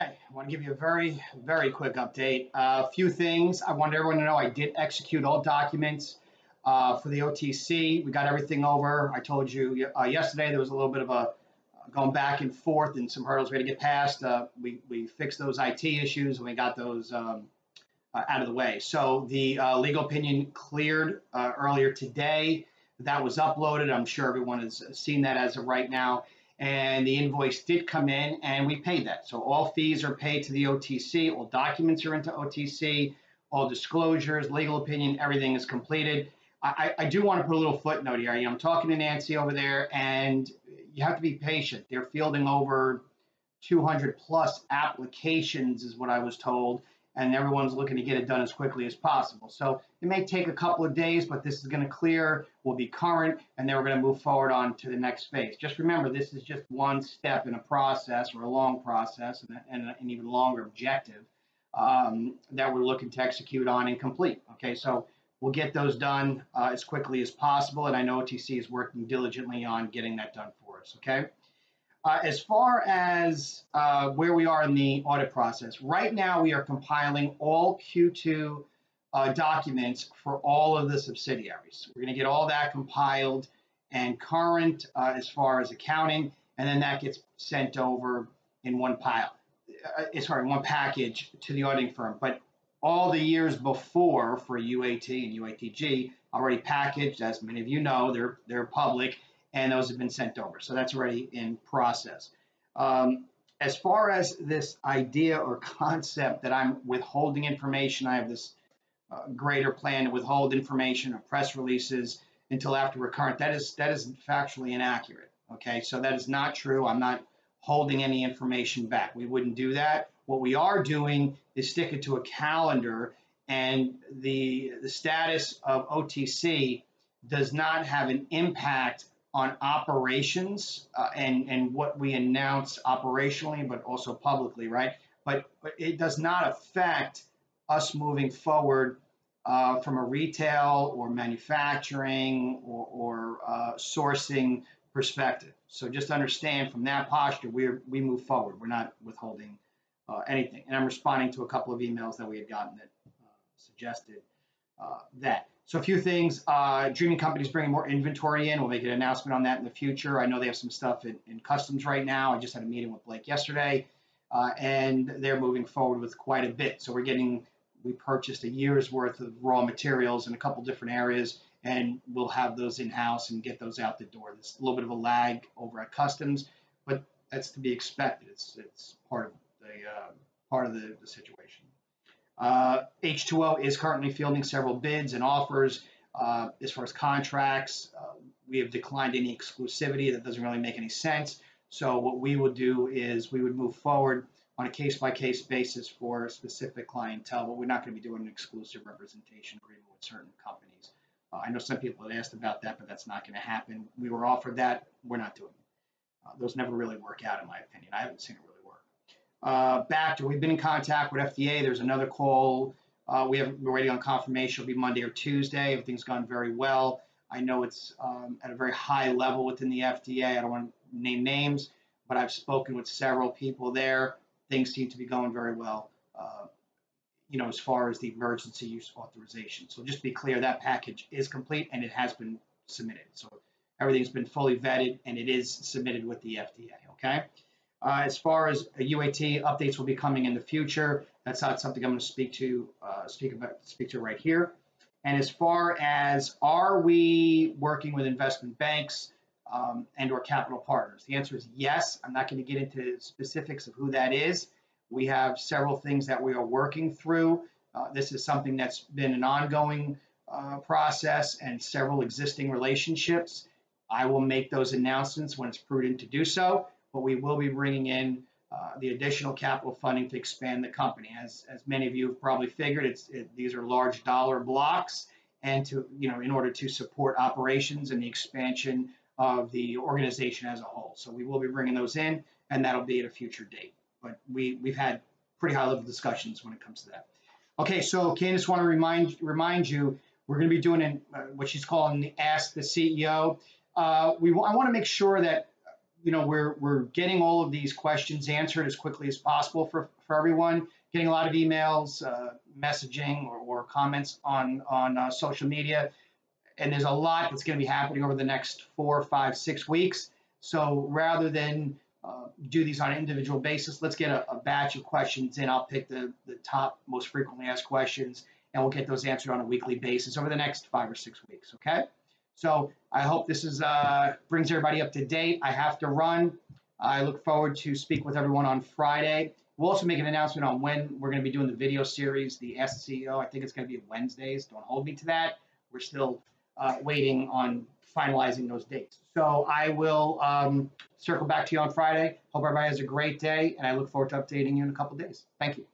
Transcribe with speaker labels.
Speaker 1: Okay, I want to give you a very, very quick update. A uh, few things. I want everyone to know I did execute all documents uh, for the OTC. We got everything over. I told you uh, yesterday there was a little bit of a uh, going back and forth and some hurdles we had to get past. Uh, we, we fixed those IT issues and we got those um, uh, out of the way. So the legal opinion cleared earlier today. That was uploaded. I'm sure everyone has seen that as of right now and the invoice did come in and we paid that. So all fees are paid to the OTC, all documents are into OTC, all disclosures, legal opinion, everything is completed. I, I do want to put a little footnote here. I'm talking to Nancy over there, and you have to be patient. They're fielding over 200 plus applications, is what I was told and everyone's looking to get it done as quickly as possible. So it may take a couple of days, but this is going to clear, will be current, and then we're going to move forward on to the next phase. Just remember, this is just one step in a process or a long process and, and an even longer objective um, that we're looking to execute on and complete. Okay, so we'll get those done uh, as quickly as possible, and I know OTC is working diligently on getting that done for us. Okay. Uh, as far as uh, where we are in the audit process, right now we are compiling all Q2 uh, documents for all of the subsidiaries. We're going to get all that compiled and current uh, as far as accounting, and then that gets sent over in one pile, uh, sorry, one package to the auditing firm. But all the years before for UAT and UATG already packaged, as many of you know, they're they're public and those have been sent over. So that's already in process. Um, as far as this idea or concept that I'm withholding information, I have this uh, greater plan to withhold information or press releases until after recurrent. That is that is factually inaccurate. Okay, so that is not true. I'm not holding any information back. We wouldn't do that. What we are doing is stick it to a calendar, and the the status of OTC does not have an impact on operations uh, and and what we announce operationally, but also publicly, right? But, but it does not affect us moving forward uh, from a retail or manufacturing or, or uh, sourcing perspective. So just understand from that posture, we we move forward. We're not withholding uh, anything. And I'm responding to a couple of emails that we had gotten that uh, suggested that. So a few things. Uh, Dreaming Company's bringing more inventory in. We'll make an announcement on that in the future. I know they have some stuff in, in customs right now. I just had a meeting with Blake yesterday, uh, and they're moving forward with quite a bit. So we're getting, we purchased a year's worth of raw materials in a couple different areas, and we'll have those in house and get those out the door. There's a little bit of a lag over at customs, but that's to be expected. It's it's part of the uh, part of the, the situation. Uh, H2O is currently fielding several bids and offers. Uh, as far as contracts, uh, we have declined any exclusivity. That doesn't really make any sense. So what we would do is we would move forward on a case-by-case basis for specific clientele, but we're not going to be doing an exclusive representation agreement with certain companies. Uh, I know some people have asked about that, but that's not going to happen. We were offered that. We're not doing it. Uh, those never really work out, in my opinion. I haven't seen it really uh, back we've been in contact with FDA. There's another call. Uh, we have we're waiting on confirmation. It'll be Monday or Tuesday. Everything's gone very well. I know it's um, at a very high level within the FDA. I don't want to name names, but I've spoken with several people there. Things seem to be going very well. Uh, you know, as far as the emergency use authorization. So just be clear, that package is complete and it has been submitted. So everything's been fully vetted and it is submitted with the FDA. Okay. Uh, as far as UAT updates will be coming in the future, that's not something I'm going to speak to uh, speak about speak to right here. And as far as are we working with investment banks um, and or capital partners, the answer is yes. I'm not going to get into specifics of who that is. We have several things that we are working through. Uh, this is something that's been an ongoing uh, process and several existing relationships. I will make those announcements when it's prudent to do so but we will be bringing in uh, the additional capital funding to expand the company. As, as many of you have probably figured, it's, it, these are large dollar blocks, and to you know, in order to support operations and the expansion of the organization as a whole. So we will be bringing those in, and that'll be at a future date. But we we've had pretty high level discussions when it comes to that. Okay, so Candace, want to remind remind you, we're going to be doing an, uh, what she's calling the Ask the CEO. Uh, we I want to make sure that you know, we're we're getting all of these questions answered as quickly as possible for for everyone. Getting a lot of emails, uh, messaging, or, or comments on on uh, social media, and there's a lot that's going to be happening over the next four, five, six weeks. So rather than uh, do these on an individual basis, let's get a, a batch of questions in. I'll pick the the top most frequently asked questions, and we'll get those answered on a weekly basis over the next five or six weeks. Okay. So I hope this is uh, brings everybody up to date. I have to run. I look forward to speak with everyone on Friday. We'll also make an announcement on when we're going to be doing the video series, the SCO. I think it's going to be Wednesdays. Don't hold me to that. We're still uh, waiting on finalizing those dates. So I will um, circle back to you on Friday. Hope everybody has a great day, and I look forward to updating you in a couple days. Thank you.